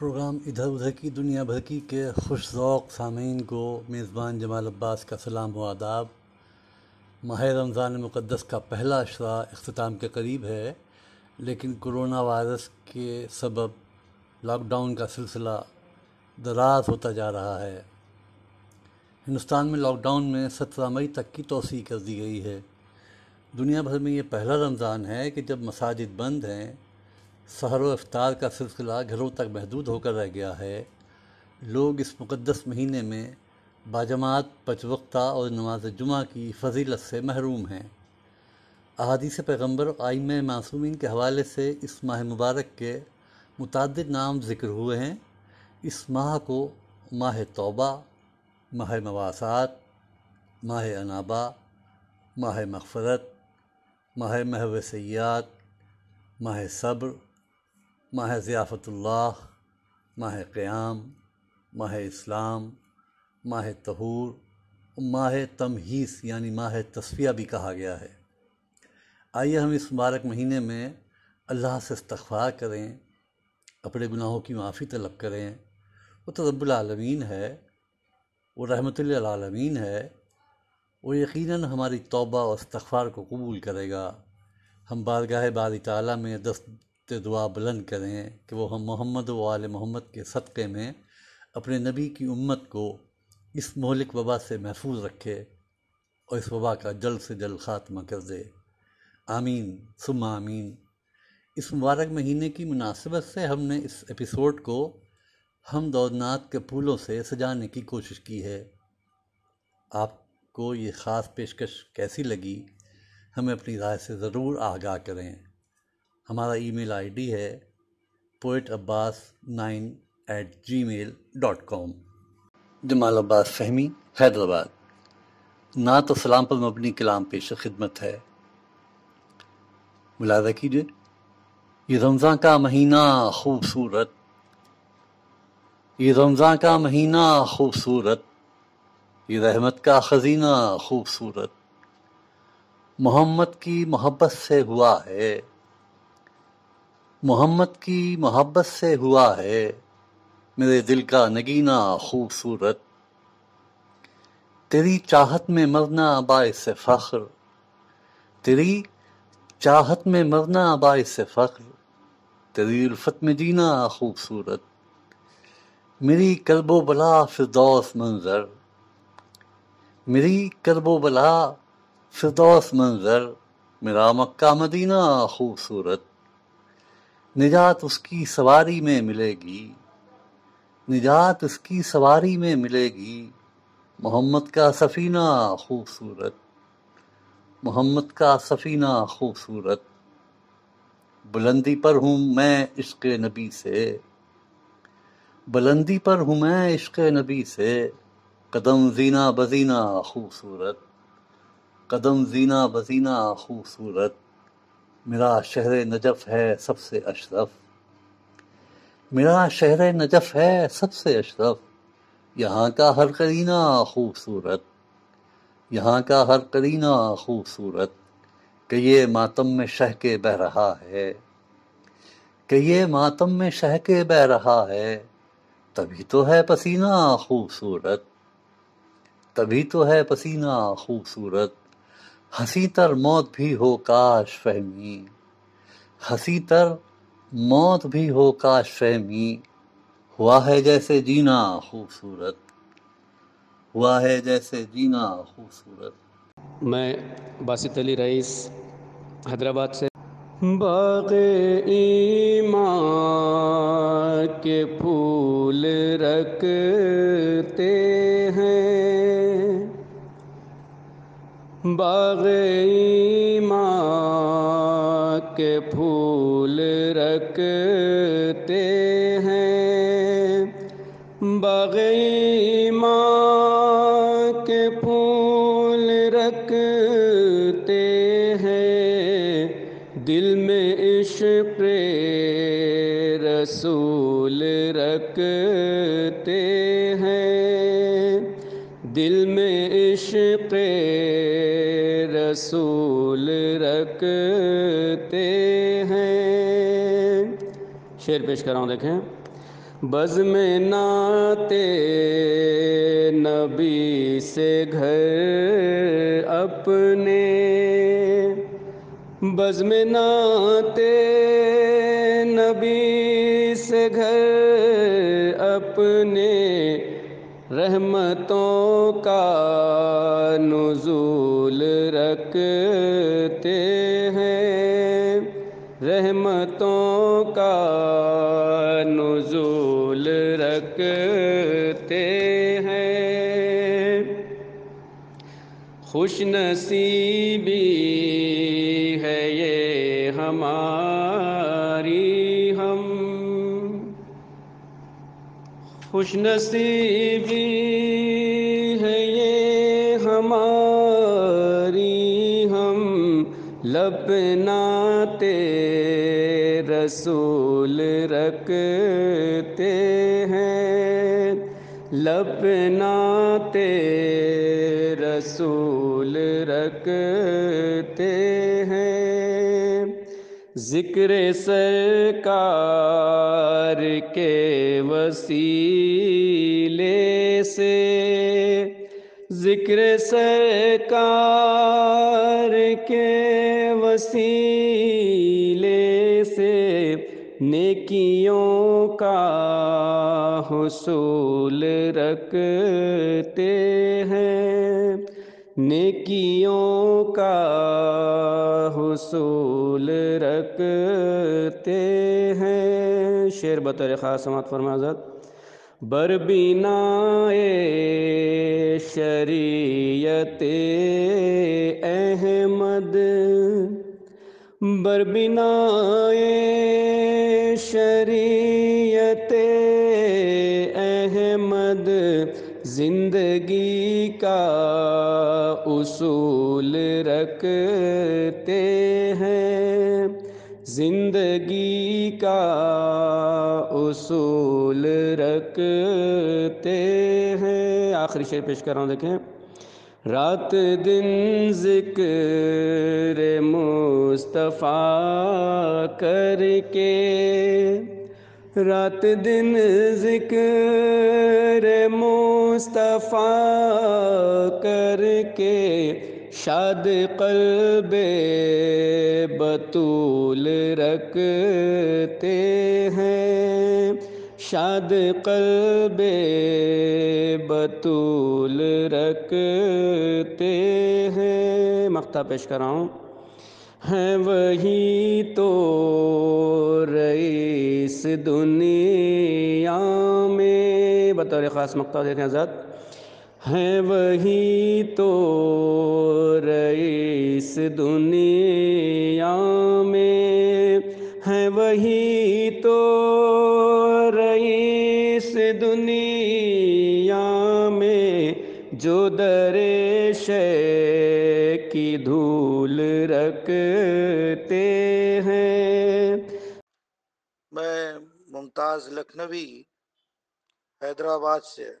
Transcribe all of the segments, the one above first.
Programme ادھر ادھر کی دنیا بھر کی کے خوش ذوق سامعین کو میزبان جمال عباس کا سلام و آداب۔ ماہ رمضان مقدس کا پہلا اشرا اختتام کے قریب ہے، لیکن کرونا وائرس کے سبب لاک ڈاؤن کا سلسلہ دراز ہوتا جا رہا ہے۔ ہندوستان میں لاک ڈاؤن میں سترہ مئی تک کی توسیع کر دی گئی ہے۔ دنیا بھر میں یہ پہلا رمضان ہے کہ جب مساجد بند ہیں سحر و افطار کا سلسلہ گھروں تک محدود ہو کر رہ گیا ہے۔ لوگ اس مقدس مہینے میں باجماعت، پچوقتہ اور نماز جمعہ کی فضیلت سے محروم ہیں۔ احادیث پیغمبر اور آئم معصومین کے حوالے سے اس ماہ مبارک کے متعدد نام ذکر ہوئے ہیں۔ اس ماہ کو ماہ توبہ، ماہ مواسات، ماہ انابا ماہ مغفرت، ماہ محو سیات ماہ صبر ماہ ضیافت اللہ، ماہ قیام، ماہ اسلام، ماہ تہور ماہ تمہیس یعنی ماہ تصفیہ بھی کہا گیا ہے۔ آئیے ہم اس مبارک مہینے میں اللہ سے استغفار کریں، اپنے گناہوں کی معافی طلب کریں۔ وہ تو رب العالمین ہے، وہ رحمت للعالمین ہے، وہ یقیناً ہماری توبہ و استغفار کو قبول کرے گا۔ ہم بارگاہ باری تعالیٰ میں دست دعا بلند کریں کہ وہ ہم محمد و آل محمد کے صدقے میں اپنے نبی کی امت کو اس مہلک وبا سے محفوظ رکھے اور اس وبا کا جلد سے جلد خاتمہ کر دے۔ آمین۔ ثم آمین۔ اس مبارک مہینے کی مناسبت سے ہم نے اس ایپیسوڈ کو ہم دودنات کے پھولوں سے سجانے کی کوشش کی ہے۔ آپ کو یہ خاص پیشکش کیسی لگی؟ ہمیں اپنی رائے سے ضرور آگاہ کریں۔ ہمارا ای میل آئی ڈی ہے poet Abbas nine eight G mail dot com Jamal Abbas Fahmi, Hyderabad. نعت و سلام پر مبنی کلام پیش خدمت ہے۔ ملاحظہ کیجیے یہ رمضان کا مہینہ خوبصورت۔ یہ رمضان کا مہینہ خوبصورت۔ یہ رحمت کا خزینہ خوبصورت۔ محمد کی محبت سے ہوا ہے۔ محمد کی محبت سے ہوا ہے۔ میرے دل کا نگینہ خوبصورت۔ تیری چاہت میں مرنا باعث فخر۔ تیری چاہت میں مرنا باعث فخر۔ تیری الفت میں جینا خوبصورت۔ میری کرب و بلا فردوس منظر۔ میری کرب و بلا فردوس منظر۔ میرا مکہ مدینہ خوبصورت۔ نجات اس کی سواری میں ملے گی۔ نجات اس کی سواری میں ملے گی۔ محمد کا سفینہ خوبصورت۔ محمد کا سفینہ خوبصورت۔ بلندی پر ہوں میں عشق نبی سے۔ بلندی پر ہوں میں عشق نبی سے۔ قدم زینہ بزینہ خوبصورت۔ قدم زینہ بزینہ خوبصورت۔ میرا شہر نجف ہے سب سے اشرف۔ میرا شہر نجف ہے سب سے اشرف۔ یہاں کا ہر کرینہ خوبصورت۔ یہاں کا ہر کرینہ خوبصورت۔ کہ یہ ماتم میں شہ کے بہ رہا ہے۔ کہ یہ ماتم میں شہ کے بہ رہا ہے۔ تبھی تو ہے پسینہ خوبصورت۔ تبھی تو ہے پسینہ خوبصورت۔ ہنسی تر موت بھی ہو کاش فہمی۔ ہنسی تر موت بھی ہو کاش فہمی۔ ہوا ہے جیسے جینا خوبصورت۔ ہوا ہے جیسے جینا خوبصورت۔ میں باسط علی رئیس حیدرآباد سے۔ باغ ایمان کے پھول رکھتے باغ ایمان کے پھول رکھتے ہیں۔ باغ ایمان کے پھول رکھتے ہیں۔ دل میں عشق رسول رکھتے رسول رکھتے ہیں۔ شعر پیش کر رہا ہوں، دیکھیں۔ بز میں ناتے نبی سے گھر اپنے۔ بز میں ناتے نبی سے گھر اپنے۔ رحمتوں کا نزول رکھتے ہیں۔ رحمتوں کا نزول رکھتے ہیں۔ خوش نصیبی ہے یہ ہماری ہم۔ خوش نصیبی لپناتے رسول رکھتے ہیں لپناتے رسول رکھتے ہیں ذکر سرکار کے وسیلے سے ذکر سرکار کے وسیلے سے نیکیوں کا حصول رکھتے ہیں۔ نیکیوں کا حصول رکھتے ہیں۔ شعر بطور خاص سماعت فرمازت بربینا شریعت احمد بربنا شریعت احمد، زندگی کا اصول رکھتے ہیں۔ زندگی کا اصول رکھتے ہیں۔ آخری شعر پیش کر رہا ہوں، دیکھیں۔ رات دن ذکر مصطفیٰ کر کے رات دن ذکر مصطفیٰ کر کے شاد قلب بطول رکھتے ہیں۔ شاد قلب بطول رکھتے ہیں۔ مقطع پیش کر رہا ہوں۔ ہیں وہی تو رئیس دنیا میں۔ بطور خاص مقطع دیکھیں حضرت۔ ہیں وہی تو رئیس دنیا میں۔ ہیں وہی تو جو در شے کی دھول رکھتے ہیں۔ میں ممتاز لکھنوی، حیدرآباد سے۔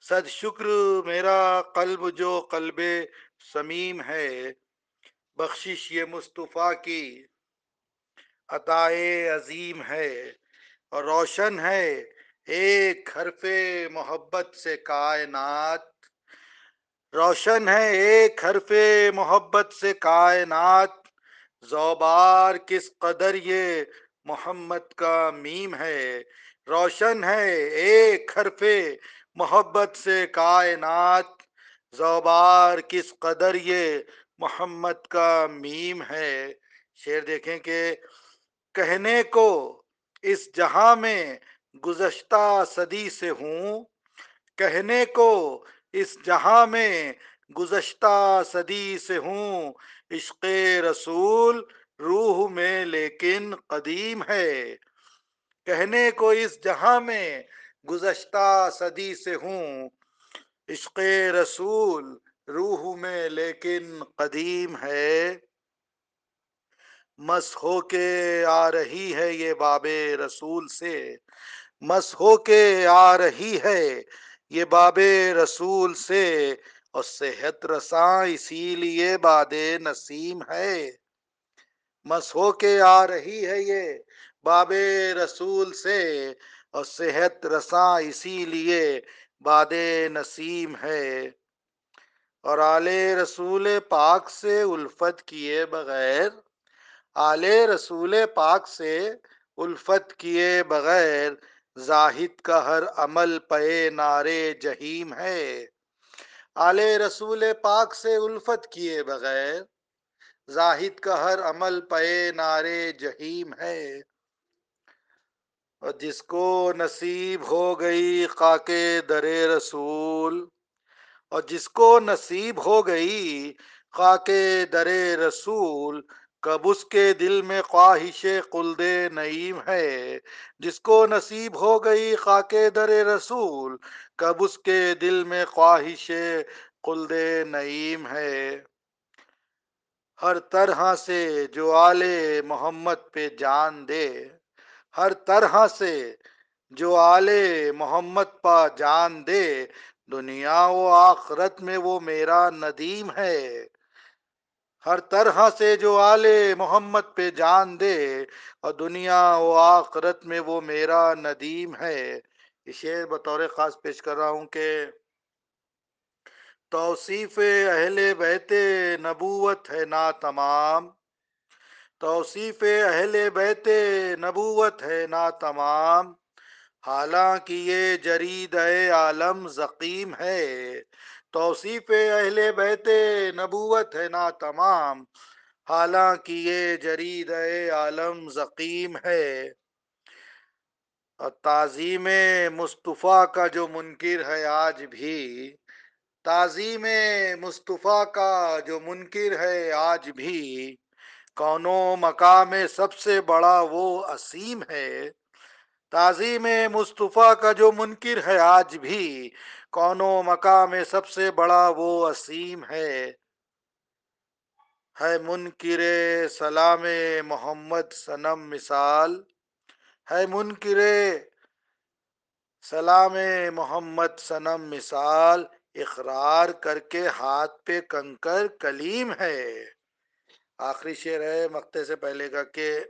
صد شکر میرا قلب جو قلب سمیم ہے، بخشش یہ مصطفیٰ کی عطائے عظیم ہے۔ اور روشن ہے ایک حرف محبت سے کائنات روشن ہے ایک حرف محبت سے کائنات۔ زوبار کس قدر یہ محمد کا میم ہے۔ روشن ہے ایک حرف محبت سے کائنات۔ زوبار کس قدر یہ محمد کا میم ہے۔ شعر دیکھیں کہ کہنے کو اس جہاں میں گزشتہ صدی سے ہوں۔ کہنے کو اس جہاں میں گزشتہ صدی سے ہوں، عشق رسول روح میں لیکن قدیم ہے۔ کہنے کو اس جہاں میں گزشتہ صدی سے ہوں، عشق رسول روح میں لیکن قدیم ہے۔ مس ہو کے آ رہی ہے یہ باب رسول سے۔ مس ہو کے آ رہی ہے یہ باب رسول سے، اور صحت رساں اسی لیے باد نسیم ہے۔ مس ہو کے آ رہی ہے یہ باب رسول سے، اور صحت رساں اسی لیے باد نسیم ہے۔ اور آل رسول پاک سے الفت کیے بغیر، آل رسول پاک سے الفت کیے بغیر زاہد کا ہر عمل پے نارے جہیم ہے۔ آل رسول پاک سے الفت کیے بغیر زاہد کا ہر عمل پے نارے جہیم ہے۔ اور جس کو نصیب ہو گئی خاک در رسول، اور جس کو نصیب ہو گئی خاک در رسول کب اس کے دل میں خواہش قلد نعیم ہے؟ جس کو نصیب ہو گئی خاک در رسول، کب اس کے دل میں خواہش قلد نعیم ہے؟ ہر طرح سے جو آل محمد پہ جان دے، ہر طرح سے جو آل محمد پا جان دے، دنیا و آخرت میں وہ میرا ندیم ہے۔ ہر طرح سے جو آل محمد پہ جان دے، اور دنیا و آخرت میں وہ میرا ندیم ہے۔ یہ شعر بطور خاص پیش کر رہا ہوں کہ توصیف اہل بیت نبوت ہے نا تمام توصیف اہل بیت نبوت ہے نا تمام حالانکہ یہ جرید عالم زقیم ہے۔ توصیف اہل بیت نبوت ہے نا تمام۔ حالانکہ یہ جرید عالم زقیم ہے۔ اور تعظیم مصطفیٰ کا جو منکر ہے آج بھی، تعظیم مصطفیٰ کا جو منکر ہے آج بھی، کونوں مقام سب سے بڑا وہ اسیم ہے۔ تعظیم مصطفیٰ کا جو منکر ہے آج بھی کونوں مقام سب سے بڑا وہ اسیم ہے۔ ہے منکر سلام محمد سنم مثال۔ ہے منکر سلام محمد سنم مثال۔ اقرار کر کے ہاتھ پہ کنکر کلیم ہے۔ آخری شعر ہے مقتے سے پہلے کا کہ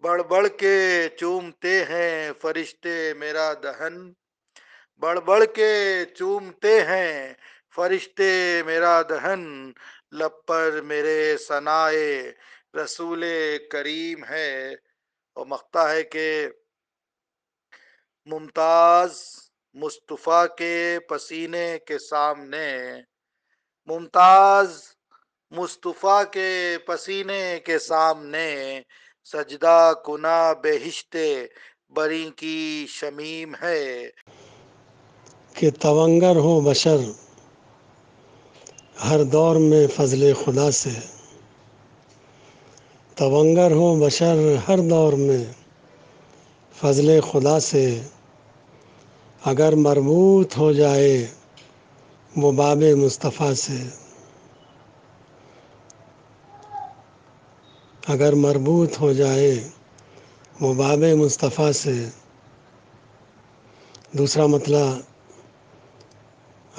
بڑھ بڑھ کے چومتے ہیں فرشتے میرا دہن۔ بڑھ بڑھ کے چومتے ہیں۔ فرشتے میرا دہن لب پر میرے سنائے رسول کریم ہے۔ اور مختہ ہے کہ ممتاز مصطفیٰ کے پسینے کے سامنے، ممتاز مصطفیٰ کے پسینے کے سامنے سجدہ کنا بہشت بری کی شمیم ہے۔ کہ تونگر ہو بشر، ہر دور میں فضل خدا سے۔ تونگر ہو بشر، ہر دور میں فضل خدا سے۔ اگر مربوط ہو جائے وہ باب مصطفیٰ سے۔ اگر مربوط ہو جائے وہ باب مصطفیٰ سے۔ دوسرا مطلب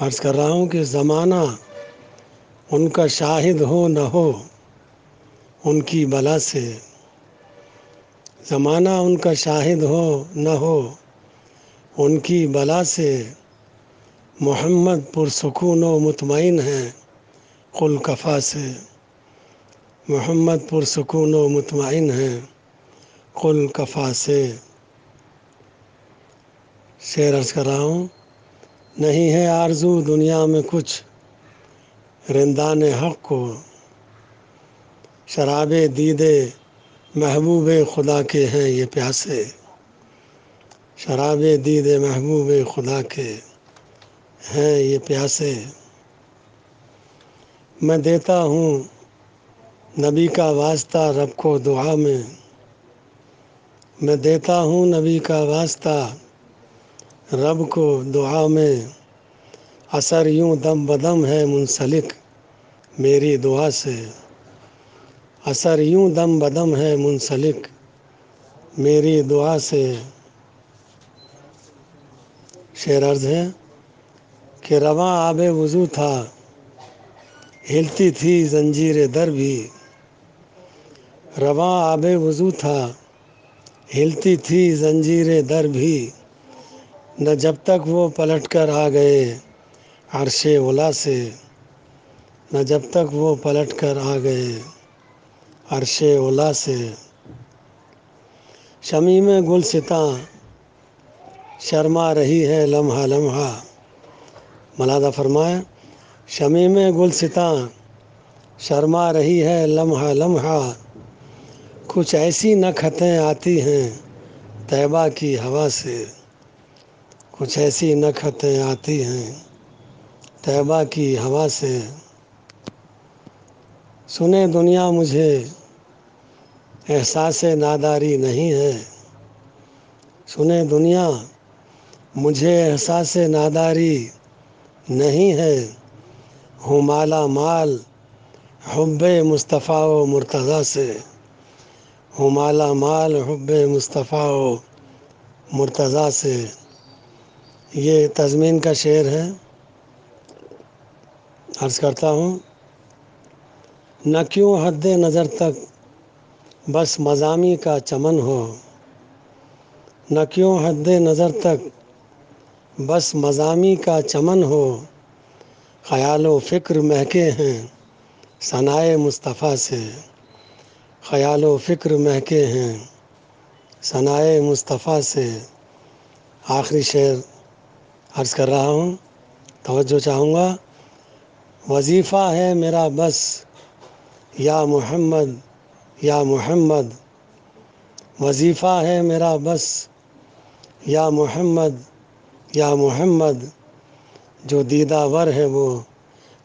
عرض کر رہا ہوں کہ زمانہ ان کا شاہد ہو نہ ہو، ان کی بلا سے۔ زمانہ ان کا شاہد ہو نہ ہو، ان کی بلا سے۔ محمد پرسکون و مطمئن ہے کل کفا سے۔ محمد پرسکون و مطمئن ہیں کل کفا سے۔ شعر عرض کر رہا ہوں۔ نہیں ہے آرزو دنیا میں کچھ۔ رندان حق کو، شراب دیدے محبوب خدا کے ہیں یہ پیاسے۔ شراب دید محبوب خدا کے ہیں یہ پیاسے۔ میں دیتا ہوں نبی کا واسطہ رب کو دعا میں۔ میں دیتا ہوں نبی کا واسطہ رب کو دعا میں اثر یوں دم بدم ہے منسلک میری دعا سے۔ اثر یوں دم بدم ہے منسلک میری دعا سے۔ شعر عرض ہے کہ رواں آب وضو تھا، ہلتی تھی زنجیر در بھی۔ رواں آب وضو تھا، ہلتی تھی زنجیر در بھی۔ نہ جب تک وہ پلٹ کر آ گئے عرش اولا سے، نہ جب تک وہ پلٹ کر آ گئے عرش اولا سے۔ شمی میں گل ستاں شرما رہی ہے لمحہ لمحہ۔ ملادہ فرمایا شمی میں گل ستاں شرما رہی ہے لمحہ لمحہ۔ کچھ ایسی نکھتیں آتی ہیں طیبہ کی ہوا سے۔ کچھ ایسی نکھتیں آتی ہیں طیبہ کی ہوا سے۔ سنے دنیا مجھے، احساس ناداری نہیں ہے۔ سنے دنیا مجھے، احساس ناداری نہیں ہے۔ ہوں مالا مال، حب مصطفیٰ و مرتضیٰ سے۔ ہوں مالا مال، حب مصطفیٰ و مرتضیٰ سے۔ یہ تزمین کا شعر ہے۔ عرض کرتا ہوں، نہ کیوں حد نظر تک بس مضامی کا چمن ہو، نہ کیوں حد نظر تک بس مضامی کا چمن ہو۔ خیال و فکر مہکے ہیں ثنائے مصطفیٰ سے۔ خیال و فکر مہکے ہیں ثنائے مصطفیٰ سے۔ آخری شعر عرض کر رہا ہوں، توجہ چاہوں گا۔ وظیفہ ہے میرا بس۔ یا محمد یا محمد۔ وظیفہ ہے میرا بس۔ یا محمد یا محمد۔ جو دیدہ ور ہے وہ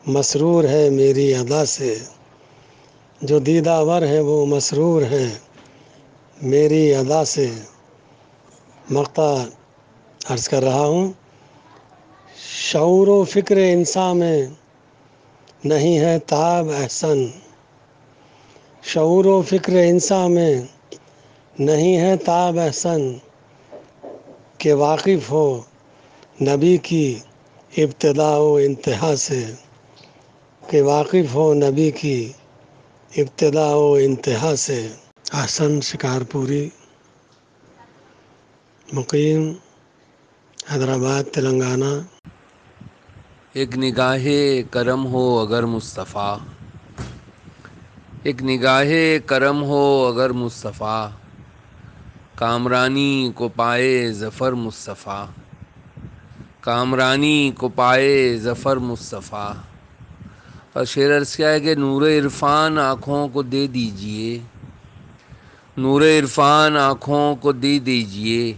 مسرور ہے میری ادا سے۔ جو دیدہ ور ہے وہ مسرور ہے میری ادا سے۔ مقطع عرض کر رہا ہوں۔ شعور و فکر انسان میں نہیں ہے تاب احسن۔ شعور و فکر انسان میں نہیں ہے تاب احسن کہ واقف ہو نبی کی ابتدا و انتہا سے۔ کہ واقف ہو نبی کی ابتدا و انتہا سے۔ احسن شکارپوری مقیم حیدرآباد، تلنگانہ۔ ایک نگاہ کرم ہو اگر مصطفیٰ، ایک نگاہ کرم ہو اگر مصطفیٰ، کامرانی کو پائے ظفر مصطفیٰ، کامرانی کو پائے ظفر مصطفیٰ۔ اور شعر عرض کیا ہے کہ نور عرفان آنکھوں کو دے دیجیے، نور عرفان آنکھوں کو دے دیجیے،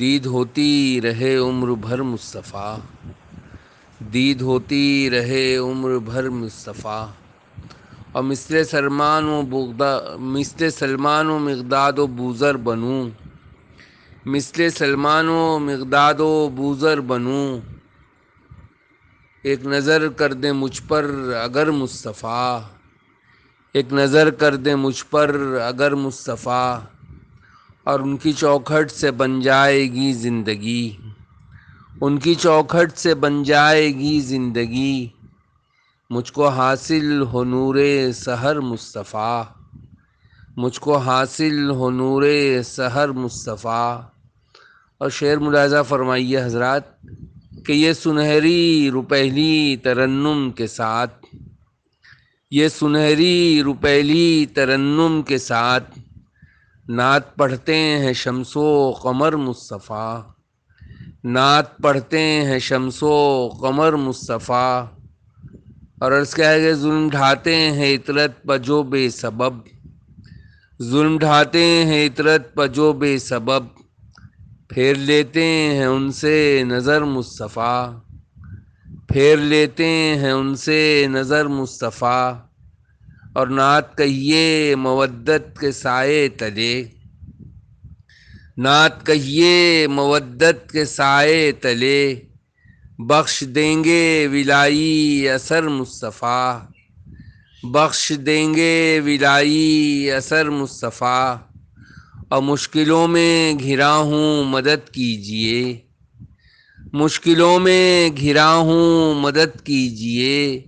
دید ہوتی رہے عمر بھر مصطفیٰ۔ دید ہوتی رہے عمر بھر مصطفیٰ۔ اور مثل سلمان و بغدا مثل سلمان و مقداد و بوزر بنوں مثل سلمان و مقداد و بوزر بنوں ایک نظر کر دیں مجھ پر اگر مصطفیٰ۔ ایک نظر کر دیں مجھ پر اگر مصطفیٰ۔ اور ان کی چوکھٹ سے بن جائے گی زندگی۔ ان کی چوکھٹ سے بن جائے گی زندگی۔ مجھ کو حاصل ہو نور سحر مصطفیٰ۔ مجھ کو حاصل ہو نور سحر مصطفیٰ۔ اور شعر ملاحظہ فرمائیے حضرات کہ یہ سنہری روپہلی ترنم کے ساتھ۔ یہ سنہری روپہلی ترنم کے ساتھ۔ نعت پڑھتے ہیں شمس و قمر مصطفیٰ۔ نعت پڑھتے ہیں شمس و قمر مصطفیٰ۔ اور عرض کیا ہے کہ ظلم ڈھاتے ہیں اطرت پجو بے سبب۔ ظلم ڈھاتے ہیں اطرت پجو بے سبب۔ پھیر لیتے ہیں ان سے نظر مصطفیٰ۔ پھیر لیتے ہیں ان سے نظر مصطفیٰ۔ اور نعت کہیے مودت کے سائے تلے۔ نعت کہیے، مودت کے سائے تلے، بخش دیں گے ولائی اثر مصطفیٰ۔ بخش دیں گے ولائی اثر مصطفیٰ۔ اور مشکلوں میں گھرا ہوں مدد کیجیے۔ مشکلوں میں گھرا ہوں مدد کیجیے۔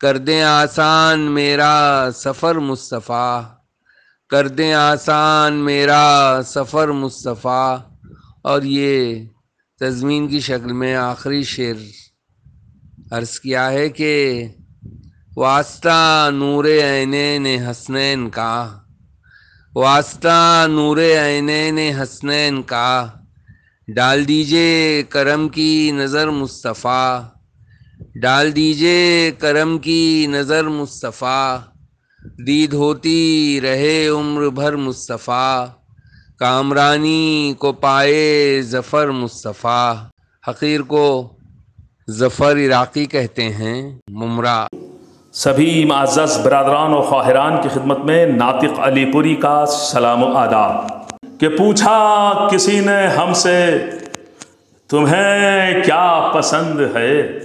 کر دیں آسان میرا سفر مصطفیٰ۔ کر دیں آسان میرا سفر مصطفیٰ۔ اور یہ تزمین کی شکل میں آخری شعر عرض کیا ہے کہ واسطہ نور عینین حسنین کا، واسطہ نور عینین حسنین کا۔ ڈال دیجیے کرم کی نظر مصطفیٰ، ڈال دیجیے کرم کی نظر مصطفیٰ۔ دید ہوتی رہے عمر بھر مصطفیٰ، کامرانی کو پائے ظفر مصطفیٰ۔ حقیر کو ظفر عراقی کہتے ہیں ممرا۔ سبھی معزز برادران و خواہران کی خدمت میں ناطق علی پوری کا سلام و آداب۔ کہ پوچھا کسی نے ہم سے، تمہیں کیا پسند ہے؟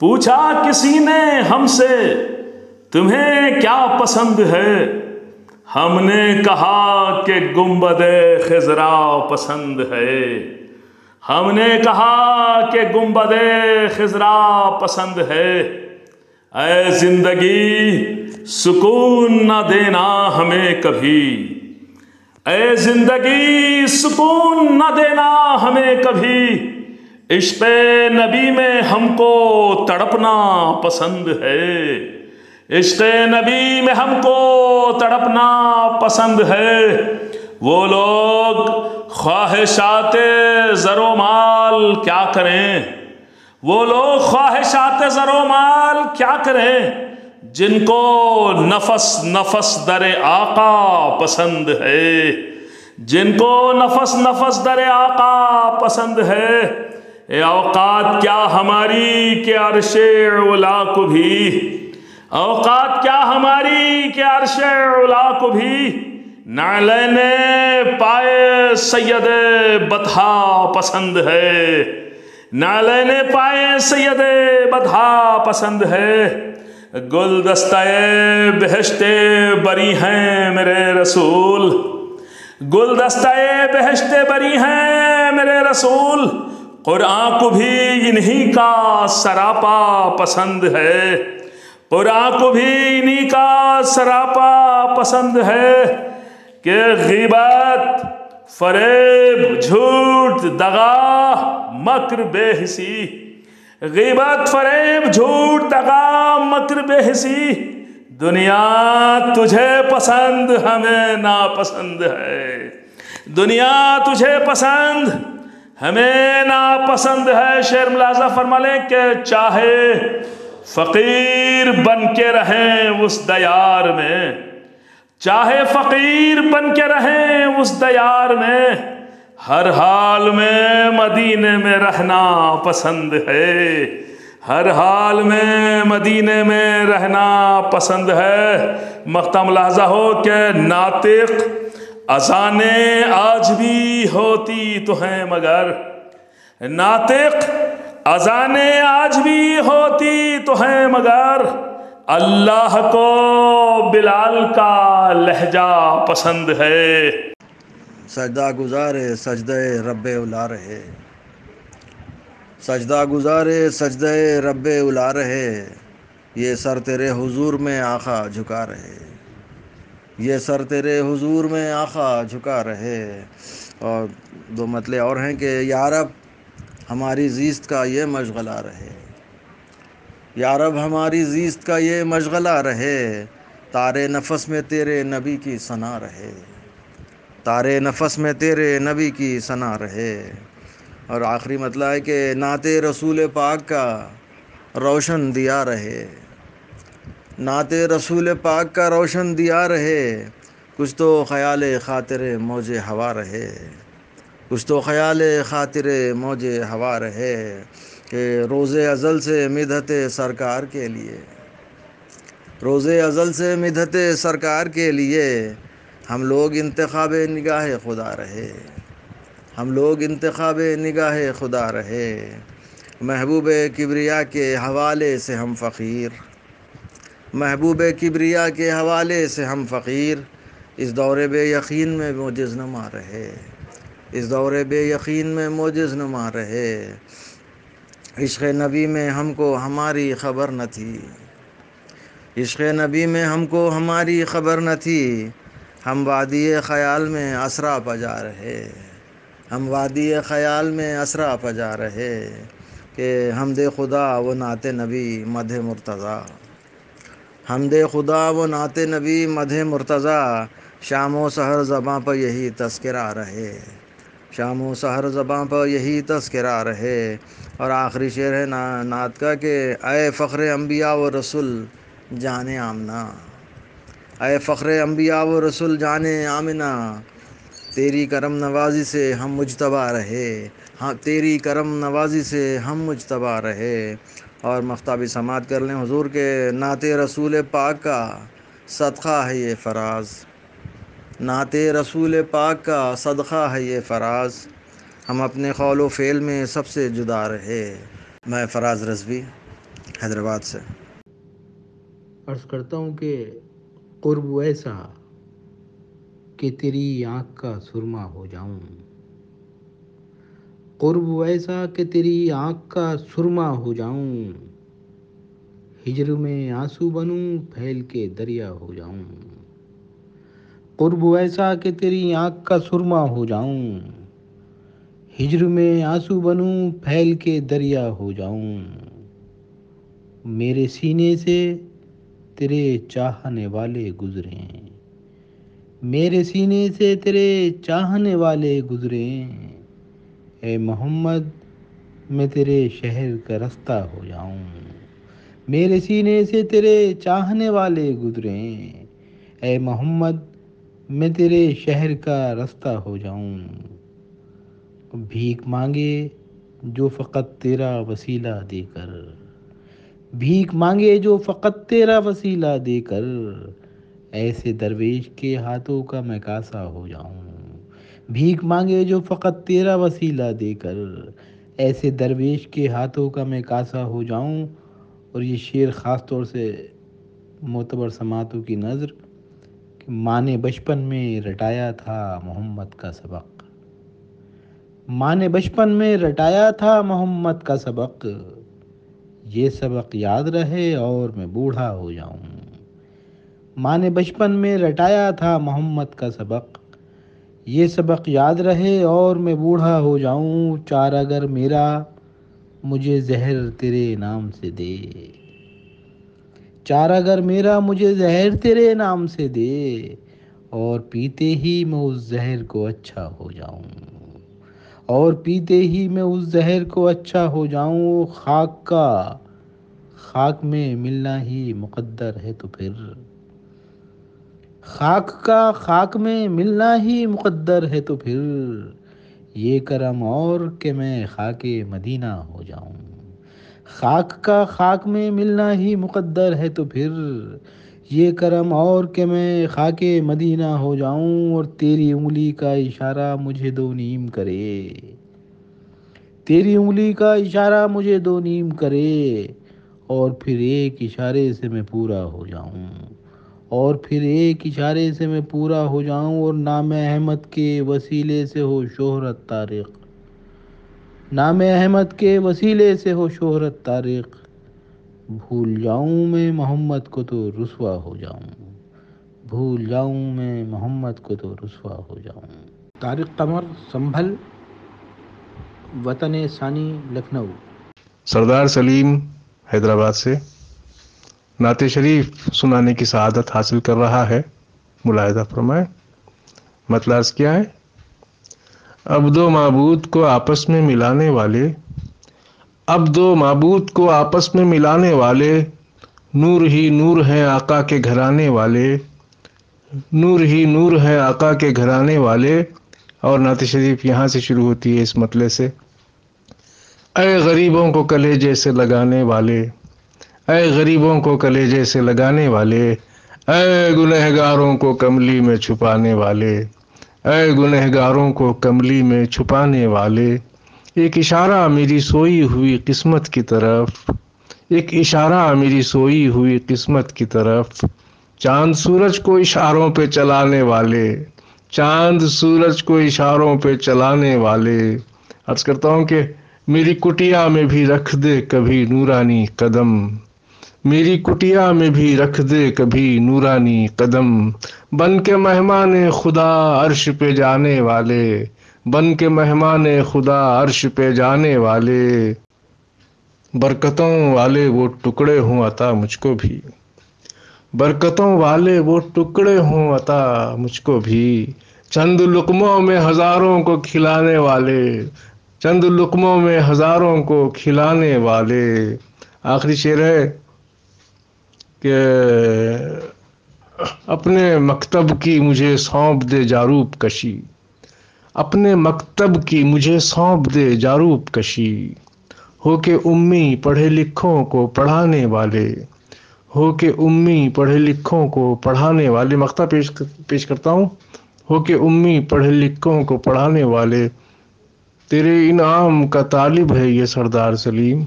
پوچھا کسی نے ہم سے تمہیں کیا پسند ہے؟ ہم نے کہا کہ گنبد خزرا پسند ہے۔ ہم نے کہا کہ گنبد خزرا پسند ہے۔ اے زندگی، سکون نہ دینا ہمیں کبھی۔ اے زندگی، سکون نہ دینا ہمیں کبھی۔ عشق نبی میں ہم کو تڑپنا پسند ہے۔ عشق نبی میں ہم کو تڑپنا پسند ہے۔ وہ لوگ خواہشات زر و مال کیا کریں؟ وہ لوگ خواہشات زر و مال کیا کریں؟ جن کو نفس نفس در آقا پسند ہے۔ جن کو نفس نفس در آقا پسند ہے۔ اے اوقات کیا ہماری کہ عرش اولا کو بھی اوقات کیا ہماری، کہ عرش اولا کو بھی نعلین پائے سید بطحا پسند ہے۔ نعلین پائے سید بطحا پسند ہے۔ گل دستہ بہشت بری ہیں میرے رسول۔ گل دستہ بہشت بری ہیں میرے رسول۔ قرآن کو بھی انہی کا سراپا پسند ہے۔ قرآن کو بھی انہی کا سراپا پسند ہے کہ غیبت، فریب، جھوٹ دغا مکر بے حسی غیبت، فریب، جھوٹ دغا مکر بے حسی دنیا تجھے پسند ہمیں ناپسند ہے۔ دنیا تجھے پسند ہمیں ناپسند ہے۔ شیر ملازہ فرما لیں کہ چاہے فقیر بن کے رہیں اس دیار میں۔ چاہے فقیر بن کے رہیں اس دیار میں، ہر حال میں مدینے میں رہنا پسند ہے۔ ہر حال میں مدینے میں رہنا پسند ہے۔ مختہ ملاحظہ ہو کہ ناطق اذانیں آج بھی ہوتی تو ہیں مگر۔ ناطق اذانیں آج بھی ہوتی تو ہیں مگر اللہ کو بلال کا لہجہ پسند ہے۔ سجدہ گزارے سجدہ رب الا رہے۔ سجدہ گزارے سجدہ رب الا رہے۔ یہ سر تیرے حضور میں آخا جھکا رہے۔ یہ سر تیرے حضور میں آخا جھکا رہے۔ اور دو مطلب اور ہیں کہ یارب ہماری زیست کا یہ مشغلہ رہے۔ یارب ہماری زیست کا یہ مشغلہ رہے۔ تارے نفس میں تیرے نبی کی ثنا رہے۔ تارے نفس میں تیرے نبی کی ثنا رہے۔ اور آخری مطلب ہے کہ نعت رسول پاک کا روشن دیا رہے۔ نعت رسول پاک کا روشن دیا رہے۔ کچھ تو خیال خاطر موج ہوا رہے۔ کچھ تو خیال خاطر موج ہوا رہے کہ روز ازل سے مدھت سرکار کے لیے۔ روز ازل سے مدھت سرکار کے لیے ہم لوگ انتخاب نگاہ خدا رہے۔ ہم لوگ انتخاب نگاہ خدا رہے۔ محبوب کبریا کے حوالے سے ہم فقیر۔ محبوب کبریا کے حوالے سے ہم فقیر۔ اس دور بے یقین میں موجز نما رہے۔ اس دور بے یقین میں موجز نما رہے۔ عشق نبی میں ہم کو ہماری خبر نہ تھی۔ عشق نبی میں ہم کو ہماری خبر نہ تھی۔ ہم وادی خیال میں اسرا پجا رہے۔ ہم وادی خیال میں اسرا پجا رہے کہ حمد خدا و نعت نبی مدھ مرتضی۔ حمد خدا و نعت نبی مدھ مرتضی۔ شام و سحر زباں پر یہی تذکرہ رہے۔ شام و سحر زباں پر یہی تذکرہ رہے۔ اور آخری شعر ہے نا، نعت کا کہ، اے فخر انبیاء و رسول، جان آمنہ۔ اے فخر انبیاء و رسول، جان آمنہ۔ تیری کرم نوازی سے ہم مجتبہ رہے۔ ہاں تیری کرم نوازی سے ہم مجتبہ رہے۔ اور مختابی سماعت کر لیں حضور کے نعت رسول پاک کا صدقہ ہے یہ فراز۔ نعت رسول پاک کا صدقہ ہے یہ فراز۔ ہم اپنے قول و فعل میں سب سے جدا رہے۔ میں فراز رضوی، حیدرآباد سے۔ عرض کرتا ہوں کہ قرب ایسا کہ تیری آنکھ کا سرما ہو جاؤں۔ قرب ایسا کہ تیری آنکھ کا سرما ہو جاؤں۔ ہجر میں آنسو بنوں، پھیل کے دریا ہو جاؤں۔ قرب ایسا کہ تیری آنکھ کا سرما ہو جاؤں۔ ہجر میں آنسو بنوں، پھیل کے دریا ہو جاؤں۔ میرے سینے سے تیرے چاہنے والے گزرے میرے سینے سے تیرے چاہنے والے گزرے اے محمد، میں تیرے شہر کا رستہ ہو جاؤں۔ میرے سینے سے تیرے چاہنے والے گزرے اے محمد میں تیرے شہر کا رستہ ہو جاؤں۔ بھیک مانگے جو فقط تیرا وسیلہ دے کر۔ بھیک مانگے جو فقط تیرا وسیلہ دے کر۔ ایسے درویش کے ہاتھوں کا میں کاسا ہو جاؤں۔ بھیک مانگے جو فقط تیرا وسیلہ دے کر۔ ایسے درویش کے ہاتھوں کا میں کاسا ہو جاؤں۔ اور یہ شعر خاص طور سے معتبر سماعتوں کی نظر کہ ماں نے بچپن میں رٹایا تھا محمد کا سبق۔ ماں نے بچپن میں رٹایا تھا محمد کا سبق۔ یہ سبق یاد رہے اور میں بوڑھا ہو جاؤں۔ ماں نے بچپن میں رٹایا تھا محمد کا سبق۔ یہ سبق یاد رہے اور میں بوڑھا ہو جاؤں۔ چار اگر میرا، مجھے زہر تیرے نام سے دے۔ چار اگر میرا مجھے زہر تیرے نام سے دے اور پیتے ہی میں اس زہر کو اچھا ہو جاؤں۔ اور پیتے ہی میں اس زہر کو اچھا ہو جاؤں۔ خاک کا، خاک میں ملنا ہی مقدر ہے تو پھر۔ خاک کا، خاک میں ملنا ہی مقدر ہے تو پھر۔ یہ کرم اور کہ میں خاک مدینہ ہو جاؤں۔ خاک کا خاک میں ملنا ہی مقدر ہے تو پھر یہ کرم اور کہ میں خاک مدینہ ہو جاؤں اور تیری انگلی کا اشارہ مجھے دو نیم کرے۔ تیری انگلی کا اشارہ مجھے دو نیم کرے اور پھر ایک اشارے سے میں پورا ہو جاؤں۔ اور پھر ایک اشارے سے میں پورا ہو جاؤں اور نام احمد کے وسیلے سے ہو شہرت تاریخ نام احمد کے وسیلے سے ہو شہرت تاریخ بھول جاؤں میں محمد کو تو رسوا ہو جاؤں۔ بھول جاؤں میں محمد کو تو رسوا ہو جاؤں۔ طارق قمر، سنبھل۔ وطن ثانی، لکھنؤ۔ سردار سلیم حیدرآباد سے۔ نعت شریف سنانے کی سعادت حاصل کر رہا ہے۔ ملاحظہ فرمائے مطلب کیا ہے۔ اب دو معبود کو آپس میں ملانے والے، اب دو معبود کو آپس میں ملانے والے، نور ہی نور ہے آقا کے گھرانے والے، نور ہی نور ہے آقا کے گھرانے والے۔ اور نعت شریف یہاں سے شروع ہوتی ہے اس مطلب سے۔ اے غریبوں کو کلیجے سے لگانے والے، اے غریبوں کو کلیجے سے لگانے والے، اے گنہگاروں کو کملی میں چھپانے والے۔ اے گنہگاروں کو کملی میں چھپانے والے، ایک اشارہ میری سوئی ہوئی قسمت کی طرف، ایک اشارہ میری سوئی ہوئی قسمت کی طرف، چاند سورج کو اشاروں پہ چلانے والے، چاند سورج کو اشاروں پہ چلانے والے۔ عرض کرتا ہوں کہ میری کٹیا میں بھی رکھ دے کبھی نورانی قدم۔ میری کٹیا میں بھی رکھ دے کبھی نورانی قدم۔ بن کے مہمان خدا عرش پہ جانے والے۔ بن کے مہمان خدا عرش پہ جانے والے۔ برکتوں والے وہ ٹکڑے ہوں عطا مجھ کو بھی۔ برکتوں والے وہ ٹکڑے ہوں عطا مجھ کو بھی۔ چند لقموں میں ہزاروں کو کھلانے والے۔ چند لقموں میں ہزاروں کو کھلانے والے۔ آخری شعر ہے۔ کہ اپنے مکتب کی مجھے سونپ دے جاروب کشی۔ اپنے مکتب کی مجھے سونپ دے جاروب کشی۔ ہو کے امی پڑھے لکھوں کو پڑھانے والے۔ ہو کے امی پڑھے لکھوں کو پڑھانے والے۔ مکتہ پیش پیش کرتا ہوں۔ ہو کے امی پڑھے لکھوں کو پڑھانے والے۔ تیرے انعام کا طالب ہے یہ سردار سلیم۔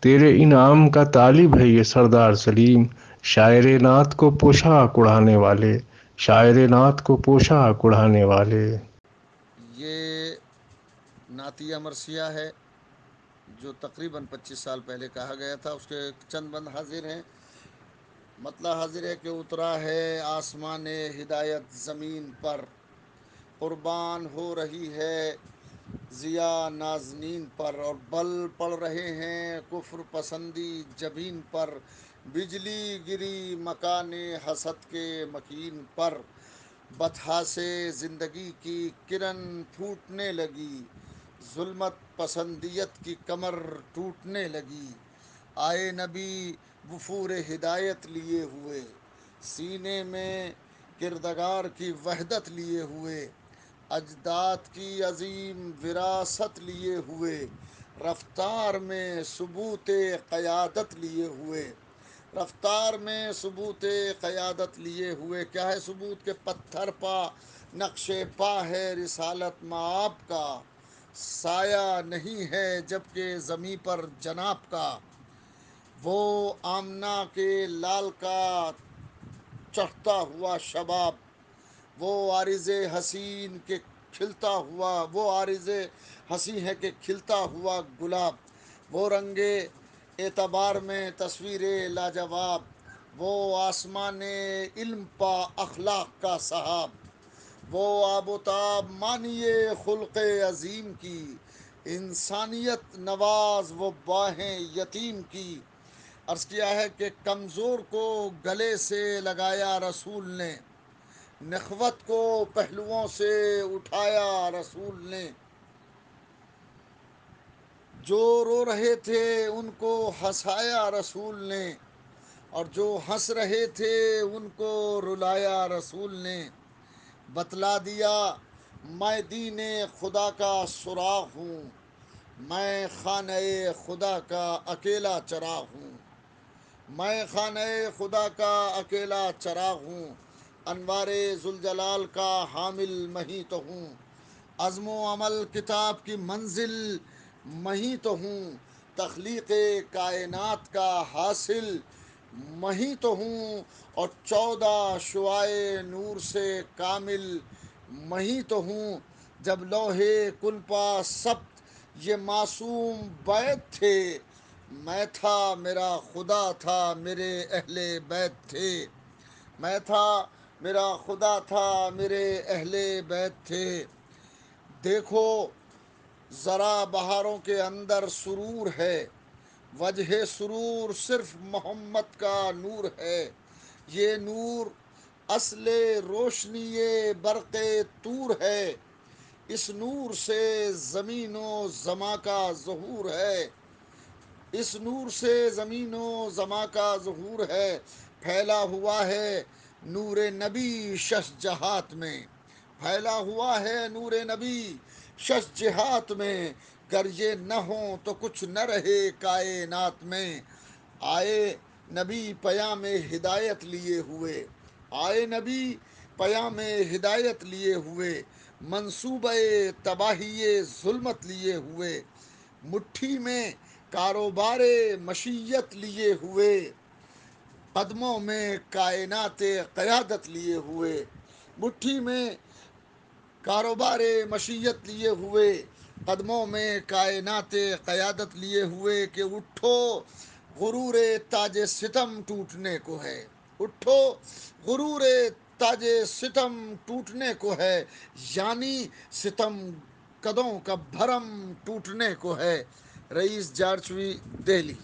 تیرے انعام کا طالب ہے یہ سردار سلیم۔ شاعر نعت کو پوشاک اڑانے والے، شاعر نعت کو پوشاک اڑانے والے۔ یہ نعتیہ مرثیہ ہے، جو تقریباً پچیس سال پہلے کہا گیا تھا۔ اس کے چند بند حاضر ہیں۔ مطلع حاضر ہے کہ اترا ہے آسمان ہدایت زمین پر۔ قربان ہو رہی ہے ضیا نازنین پر اور بل پڑ رہے ہیں کفر پسندی جبین پر۔ بجلی گری مکان حسد کے مکین پر بتہا سے زندگی کی کرن پھوٹنے لگی۔ ظلمت پسندیت کی کمر ٹوٹنے لگی۔ آئے نبی، وفور ہدایت لیے ہوئے۔ سینے میں کردگار کی وحدت لیے ہوئے۔ اجداد کی عظیم وراثت لیے ہوئے۔ رفتار میں ثبوت قیادت لیے ہوئے۔ رفتار میں ثبوت قیادت لیے ہوئے۔ کیا ہے ثبوت؟ کے پتھر پا، نقش پا ہے رسالت معاب کا۔ سایہ نہیں ہے جبکہ زمیں پر جناب کا۔ وہ آمنہ کے لال کا چڑھتا ہوا شباب۔ وہ عارض حسین کے کھلتا ہوا، وہ عارض حسین ہے کہ کھلتا ہوا گلاب۔ وہ رنگ اعتبار میں تصویر لاجواب، وہ آسمان علم پا اخلاق کا صحاب، وہ آب و تاب مانیے خلق عظیم کی، انسانیت نواز وہ باہیں یتیم کی۔ عرض کیا ہے کہ کمزور کو گلے سے لگایا رسول نے، نخوت کو پہلوؤں سے اٹھایا رسول نے۔ جو رو رہے تھے ان کو ہنسایا رسول نے، اور جو ہنس رہے تھے ان کو رلایا رسول نے۔ بتلا دیا، میں دین خدا کا سراغ ہوں، میں خانہ خدا کا اکیلا چراغ ہوں۔ میں خانہ خدا کا اکیلا چراغ ہوں، انوار ذوالجلال کا حامل مہی تو ہوں۔ عزم و عمل کتاب کی منزل مہی تو ہوں تخلیق کائنات کا حاصل، مہی تو ہوں اور چودہ شعائے نور سے کامل، مہی تو ہوں جب لوہے کلپا سبت، یہ معصوم بیت تھے۔ میں تھا، میرا خدا تھا، میرے اہل بیت تھے۔ میں تھا، میرا خدا تھا، میرے اہل بیت تھے۔ دیکھو ذرا بہاروں کے اندر سرور ہے۔ وجہ سرور صرف محمد کا نور ہے۔ یہ نور اصل روشنی برق تور ہے۔ اس نور سے زمین و زماں کا ظہور ہے۔ اس نور سے زمین و زماں کا ظہور ہے۔ پھیلا ہوا ہے نور نبی شش جہات میں۔ پھیلا ہوا ہے نور نبی شش جہات میں گر یہ نہ ہوں تو کچھ نہ رہے کائنات میں۔ آئے نبی پیام ہدایت لیے ہوئے۔ آئے نبی پیام ہدایت لیے ہوئے۔ منصوبہ تباہی ظلمت لیے ہوئے۔ مٹھی میں کاروبار مشیت لیے ہوئے۔ قدموں میں کائنات قیادت لیے ہوئے۔ مٹھی میں کاروبار مشیت لیے ہوئے، قدموں میں کائنات قیادت لیے ہوئے کہ اٹھو، غرور تاج ستم ٹوٹنے کو ہے۔ اٹھو، غرور تاج ستم ٹوٹنے کو ہے۔ یعنی ستم قدوں کا بھرم ٹوٹنے کو ہے۔ رئیس جارچوی دہلی۔